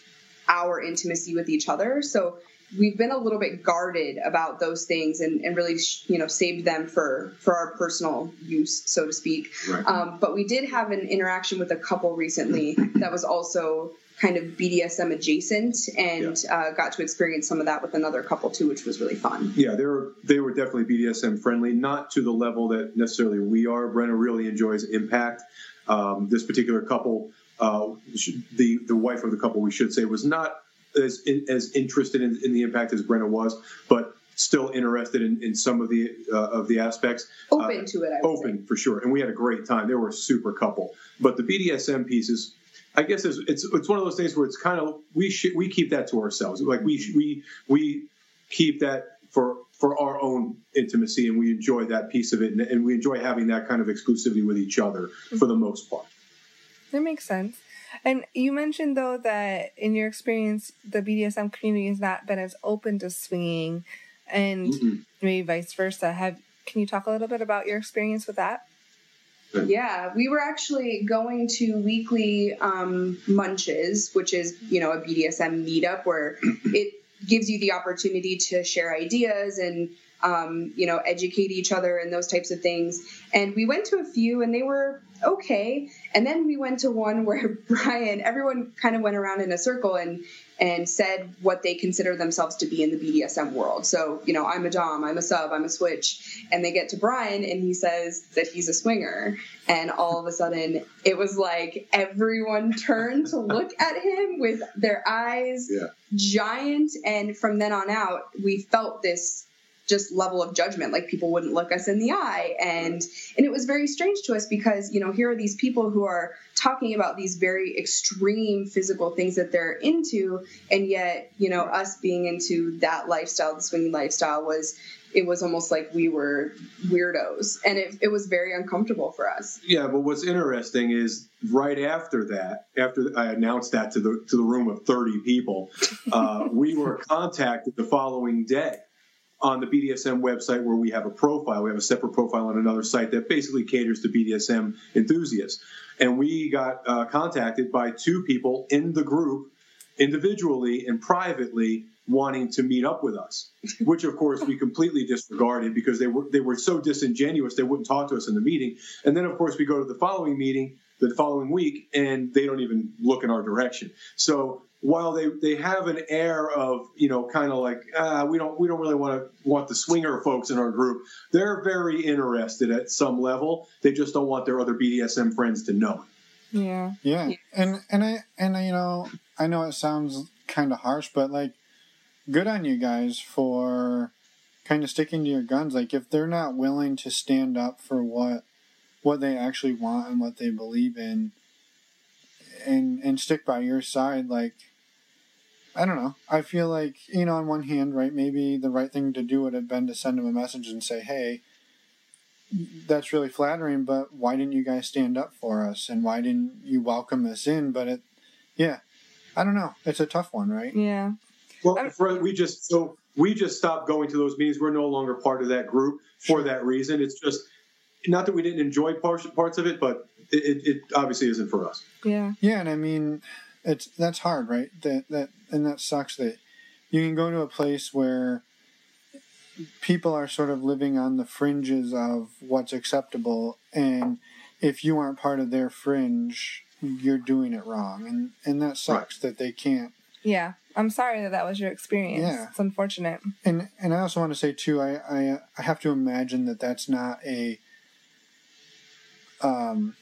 our intimacy with each other. So we've been a little bit guarded about those things and, and really, you know, saved them for for our personal use, so to speak. Right. Um, but we did have an interaction with a couple recently that was also kind of BDSM adjacent and uh, got to experience some of that with another couple too, which was really fun. Yeah, they were they were definitely BDSM friendly, not to the level that necessarily we are. Brenna really enjoys Impact. Um, this particular couple, uh, the the wife of the couple, we should say, was not as as interested in, in the Impact as Brenna was, but still interested in, in some of the uh, of the aspects. Open to it, I would Open for sure, and we had a great time. They were a super couple, but the BDSM pieces. I guess it's, it's it's one of those things where it's kind of we should we keep that to ourselves. Like we we we keep that for for our own intimacy, and we enjoy that piece of it, and, and we enjoy having that kind of exclusivity with each other for the most part. That makes sense. And you mentioned though that in your experience, the BDSM community has not been as open to swinging, and Mhm. maybe vice versa. Have can you talk a little bit about your experience with that? Yeah, we were actually going to weekly um, munches, which is you know a BDSM meetup where it gives you the opportunity to share ideas and um, you know educate each other and those types of things. And we went to a few, and they were okay. And then we went to one where Brian, everyone kind of went around in a circle and and said what they consider themselves to be in the BDSM world. So, you know, I'm a Dom, I'm a sub, I'm a switch. And they get to Brian and he says that he's a swinger. And all of a sudden, it was like everyone turned to look at him with their eyes Yeah. giant. And from then on out, we felt this just level of judgment like people wouldn't look us in the eye and and it was very strange to us because you know here are these people who are talking about these very extreme physical things that they're into and yet you know us being into that lifestyle the swinging lifestyle was it was almost like we were weirdos. And it, it was very uncomfortable for us. Yeah, but what's interesting is right after that, after I announced that to the to the room of thirty people, uh, we were contacted the following day on the BDSM website where we have a profile. We have a separate profile on another site that basically caters to BDSM enthusiasts, and we got uh, contacted by two people in the group, individually and privately. Wanting to meet up with us, which of course we completely disregarded because they were they were so disingenuous they wouldn't talk to us in the meeting. And then of course we go to the following meeting the following week and they don't even look in our direction. So while they, they have an air of you know kind of like ah, we don't we don't really want to want the swinger folks in our group, they're very interested at some level. They just don't want their other BDSM friends to know. it. Yeah. Yeah, and and I and I, you know I know it sounds kind of harsh, but like, good on you guys for kind of sticking to your guns. Like, if they're not willing to stand up for what what they actually want and what they believe in, and and stick by your side, like. I don't know. I feel like, you know, on one hand, right, maybe the right thing to do would have been to send him a message and say, hey, that's really flattering, but why didn't you guys stand up for us? And why didn't you welcome us in? But it, yeah, I don't know. It's a tough one, right? Yeah. Well, I'm- for, we just so we just stopped going to those meetings. We're no longer part of that group for Sure. that reason. It's just not that we didn't enjoy parts parts of it, but it, it, it obviously isn't for us. Yeah. Yeah, and I mean, it's that's hard, right? That that and that sucks that you can go to a place where people are sort of living on the fringes of what's acceptable, and if you aren't part of their fringe, you're doing it wrong, and and that sucks that they can't. Yeah. I'm sorry that that was your experience. Yeah. It's unfortunate. And and I also want to say too, I I, I have to imagine that that's not a um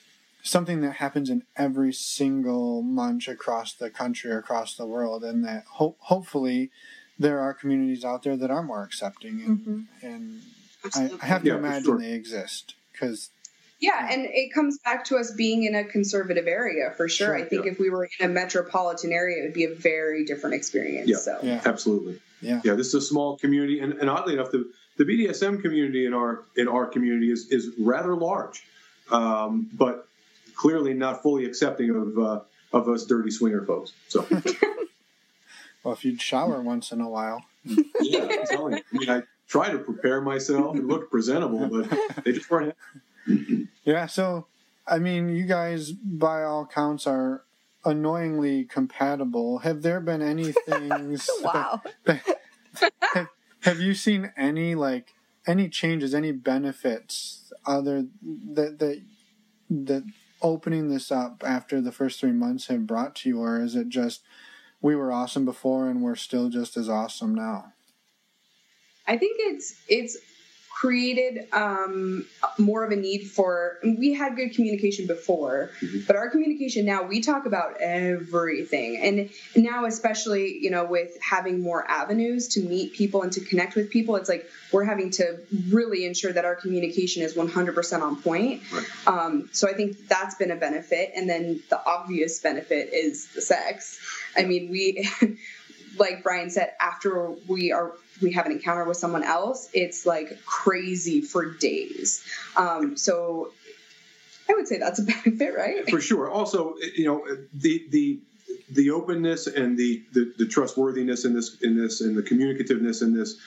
something that happens in every single munch across the country across the world, and that ho- hopefully there are communities out there that are more accepting, and hmm and I, I have to Yeah, imagine sure. they exist because Yeah, and it comes back to us being in a conservative area for sure. Sure, I think yeah. if we were in a metropolitan area, it would be a very different experience. Yeah. So yeah Absolutely. yeah Yeah, this is a small community, and, and oddly enough, the the BDSM community in our in our community is is rather large, um, but clearly not fully accepting of uh, of us dirty swinger folks. So Well, if you'd shower once in a while. yeah, I'm telling you. I mean, I try to prepare myself and look presentable, but they just weren't. Yeah, so I mean, you guys, by all counts, are annoyingly compatible. Have there been any things? Wow. have, have you seen any like any changes, any benefits other that that that opening this up after the first three months have brought to you, or is it just we were awesome before and we're still just as awesome now? I think it's it's created um, more of a need for. We had good communication before, Mhm. but our communication now we talk about everything, and now especially you know with having more avenues to meet people and to connect with people, it's like we're having to really ensure that our communication is 100% on point. Right. Um, so I think that's been a benefit, and then the obvious benefit is the sex. I mean, we. like Brian said, after we are we have an encounter with someone else, it's like crazy for days. Um, so I would say that's a benefit, right? for sure. Also, you know, the the the openness and the, the the trustworthiness in this in this and the communicativeness in this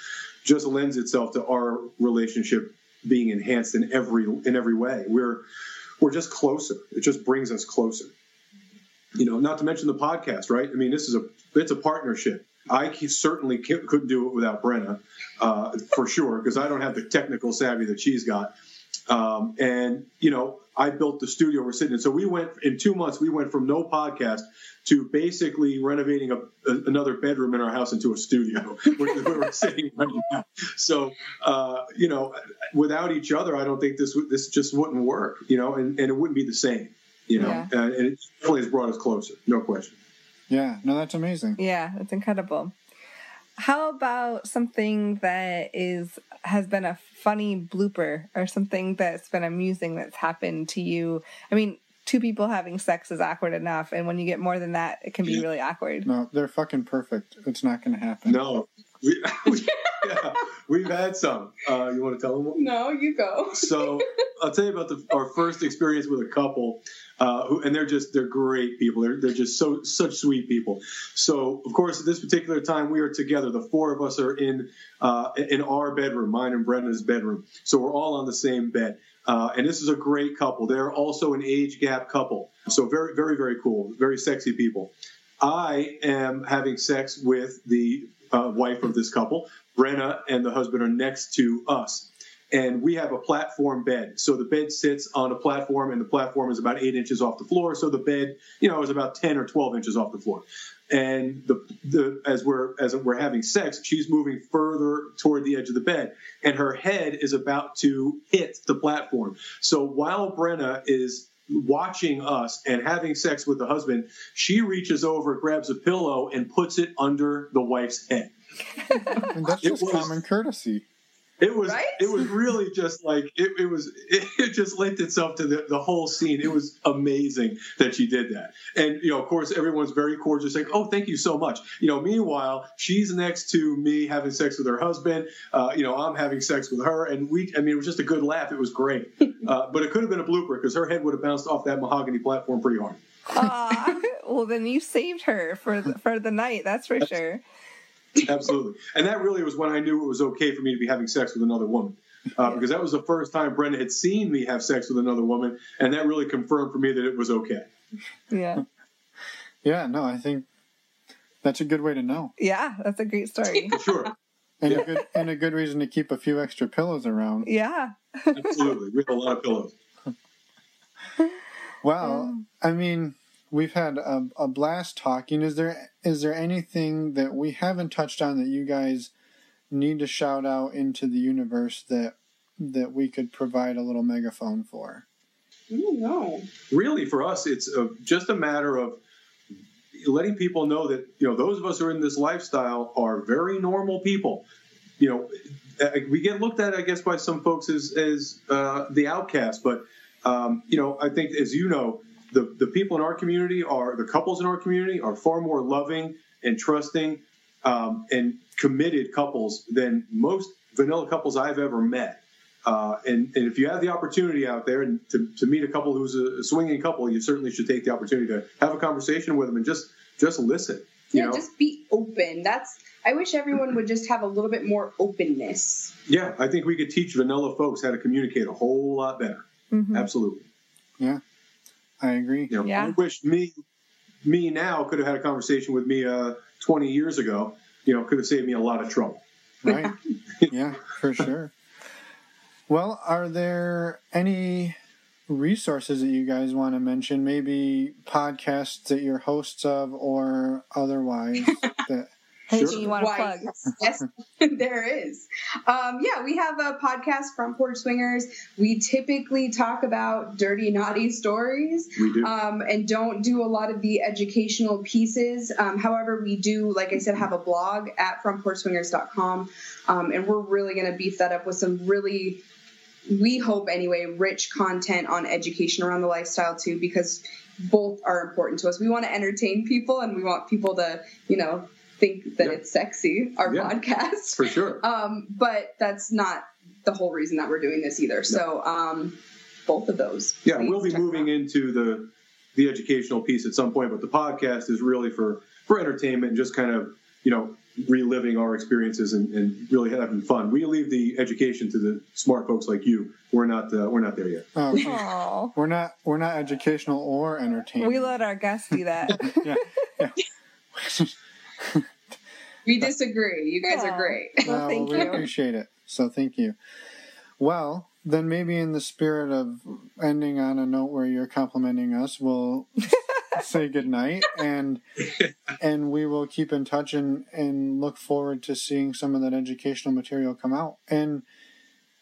just lends itself to our relationship being enhanced in every in every way. We're we're just closer. It just brings us closer. You know, not to mention the podcast, right? I mean, this is a it's a partnership. I certainly couldn't do it without Brenna, uh, for sure, because I don't have the technical savvy that she's got. Um, and you know, I built the studio we're sitting in. So we went in two months. We went from no podcast to basically renovating a, a, another bedroom in our house into a studio, which is where we're sitting right now. So uh, you know, without each other, I don't think this would this just wouldn't work. You know, and, and it wouldn't be the same. You know, Yeah. and, and it definitely has brought us closer, no question. Yeah, no, that's amazing. Yeah, it's incredible. How about something that is has been a funny blooper or something that's been amusing that's happened to you? I mean, two people having sex is awkward enough, and when you get more than that, it can be really awkward. No, they're fucking perfect. It's not going to happen. No, we, yeah, we've had some. Uh, you want to tell them? No, you go. so I'll tell you about the, our first experience with a couple, uh, who, and they're just they're great people. They're they're just so such sweet people. So of course at this particular time we are together. The four of us are in uh, in our bedroom, mine and Brenna's bedroom. So we're all on the same bed. Uh, and this is a great couple. They're also an age gap couple. So very very very cool, very sexy people. I am having sex with the uh, wife of this couple. Brenna and the husband are next to us and we have a platform bed. So the bed sits on a platform, and the platform is about eight inches off the floor. So the bed, you know, is about ten or twelve inches off the floor. And the, the as we're as we're having sex, she's moving further toward the edge of the bed, and her head is about to hit the platform. So while Brenna is watching us and having sex with the husband, she reaches over, grabs a pillow, and puts it under the wife's head. And that's It just was- common courtesy. It was Right? it was really just like it, it was it, it just lent itself to the, the whole scene. It was amazing that she did that. And you know, of course, everyone's very cordial, saying, "Oh, thank you so much." You know, meanwhile, she's next to me having sex with her husband. Uh, you know, I'm having sex with her, and we. I mean, it was just a good laugh. It was great, uh, but it could have been a blooper because her head would have bounced off that mahogany platform pretty hard. Aw, well, then you saved her for the, for the night. That's for sure. Absolutely. And that really was when I knew it was okay for me to be having sex with another woman. Uh, because that was the first time Brenna had seen me have sex with another woman, and that really confirmed for me that it was okay. Yeah, Yeah, no, I think that's a good way to know, yeah, that's a great story. Sure, and Yeah. a good and a good reason to keep a few extra pillows around. Yeah, absolutely. We have a lot of pillows. Well, I mean, we've had a, a blast talking. Is there is there anything that we haven't touched on that you guys need to shout out into the universe that that we could provide a little megaphone for? I. Really, for us, it's a, just a matter of letting people know that you know those of us who are in this lifestyle are very normal people. You know, uh, we get looked at, I guess, by some folks as as uh, the outcast, but um, you know, I think as you know, the the people in our community are the couples in our community are far more loving and trusting um, and committed couples than most vanilla couples I've ever met. Uh, and, and if you have the opportunity out there and to, to meet a couple who's a swinging couple, you certainly should take the opportunity to have a conversation with them and just just listen. You yeah, know? just be open. That's I wish everyone would just have a little bit more openness. Yeah, I think we could teach vanilla folks how to communicate a whole lot better. Mhm. Absolutely. Yeah, I agree. You know, Yeah. I wish me me now could have had a conversation with me uh, 20 years ago. You know, could have saved me a lot of trouble. Right? yeah, for sure. Well, are there any resources that you guys want to mention? Maybe podcasts that you're hosts of or otherwise that Anything Sure. you want to plug? Yes, there is. Um, yeah, we have a podcast, Front Porch Swingers. We typically talk about dirty, naughty stories We do. um, and don't do a lot of the educational pieces. Um, however, we do, like I said, have a blog at frontporchswingers.com, um, and we're really going to beef that up with some really, we hope anyway, rich content on education around the lifestyle too, because both are important to us. We want to entertain people, and we want people to, you know, think that Yeah. it's sexy. Our Yeah. podcast. For sure. Um, but that's not the whole reason that we're doing this either. So um, both of those. Yeah, we'll be moving out. into the the educational piece at some point, but the podcast is really for for entertainment and just kind of you know reliving our experiences and, and really having fun. We leave the education to the smart folks like you. We're not uh, we're not there yet. oh, Aw. we're not we're not educational or entertaining. We let our guests do that. yeah, yeah. We disagree. You guys Yeah. are great. Well, Uh, thank we you. appreciate it. So thank you. Well, then maybe in the spirit of ending on a note where you're complimenting us, we'll say goodnight and and we will keep in touch and, and look forward to seeing some of that educational material come out. And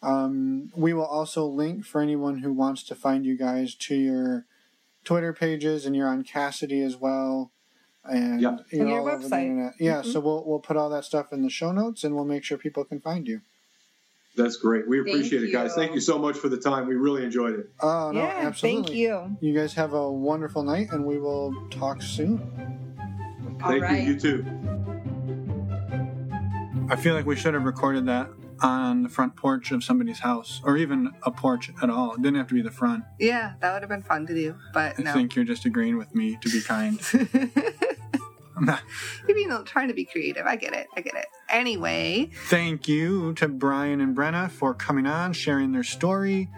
um, we will also link for anyone who wants to find you guys to your Twitter pages and you're on Kasidie as well. And Yeah. you're And your all over the website. internet. Yeah, Mhm. so we'll we'll put all that stuff in the show notes and we'll make sure people can find you. That's great. We Thank appreciate it, guys. you. Thank you so much for the time. We really enjoyed it. Oh no, yeah, absolutely. thank you. You guys have a wonderful night and we will talk soon. All Thank right. you. You too. I feel like we should have recorded that on the front porch of somebody's house or even a porch at all. It didn't have to be the front. Yeah, that would have been fun to do, but I no. think you're just agreeing with me to be kind. Maybe you know, trying to be creative. I get it. I get it. Anyway, Thank you to Brian and Brenna for coming on, sharing their story,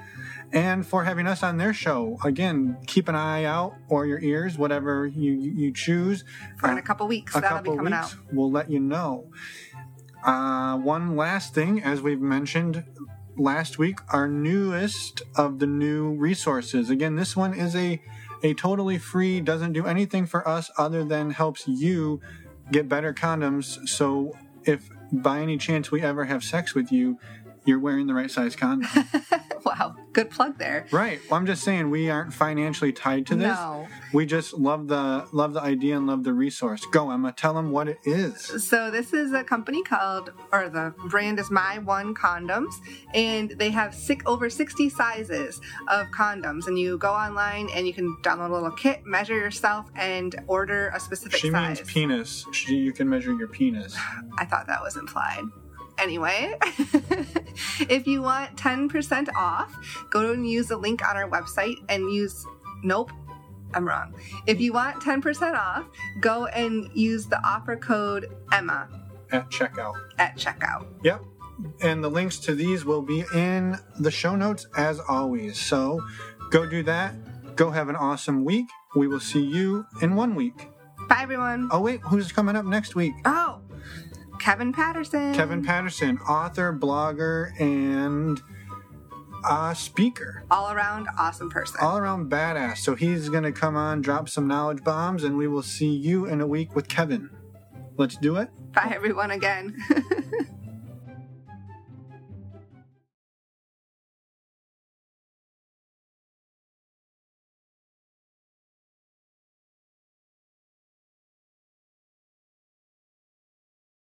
and for having us on their show. Again, keep an eye out or your ears, whatever you you choose. for in a couple weeks, a that'll be couple coming weeks, out. we'll let you know. Uh, one last thing, as we've mentioned last week, our newest of the new resources. Again, this one is a a totally free, doesn't do anything for us other than helps you get better condoms. So if by any chance we ever have sex with you, you're wearing the right size condom. wow, good plug there. right. Well, I'm just saying we aren't financially tied to this. No. We just love the love the idea and love the resource. Go, Emma. Tell them what it is. So this is a company called, or the brand is My One Condoms, and they have six, over 60 sizes of condoms. And you go online and you can download a little kit, measure yourself, and order a specific She size. means penis. She, you can measure your penis. I thought that was implied. Anyway, if you want 10% off, go and use the link on our website and use, nope, I'm wrong. If you want 10% off, go and use the offer code EMMA At checkout. at checkout. Yep. And the links to these will be in the show notes as always. So go do that. Go have an awesome week. We will see you in one week. Bye, everyone. Oh, wait, who's coming up next week? Oh, Kevin Patterson. Kevin Patterson, author, blogger, and uh, speaker. All around awesome person. All around badass. So he's going to come on, drop some knowledge bombs, and we will see you in a week with Kevin. Let's do it. Bye, everyone, again.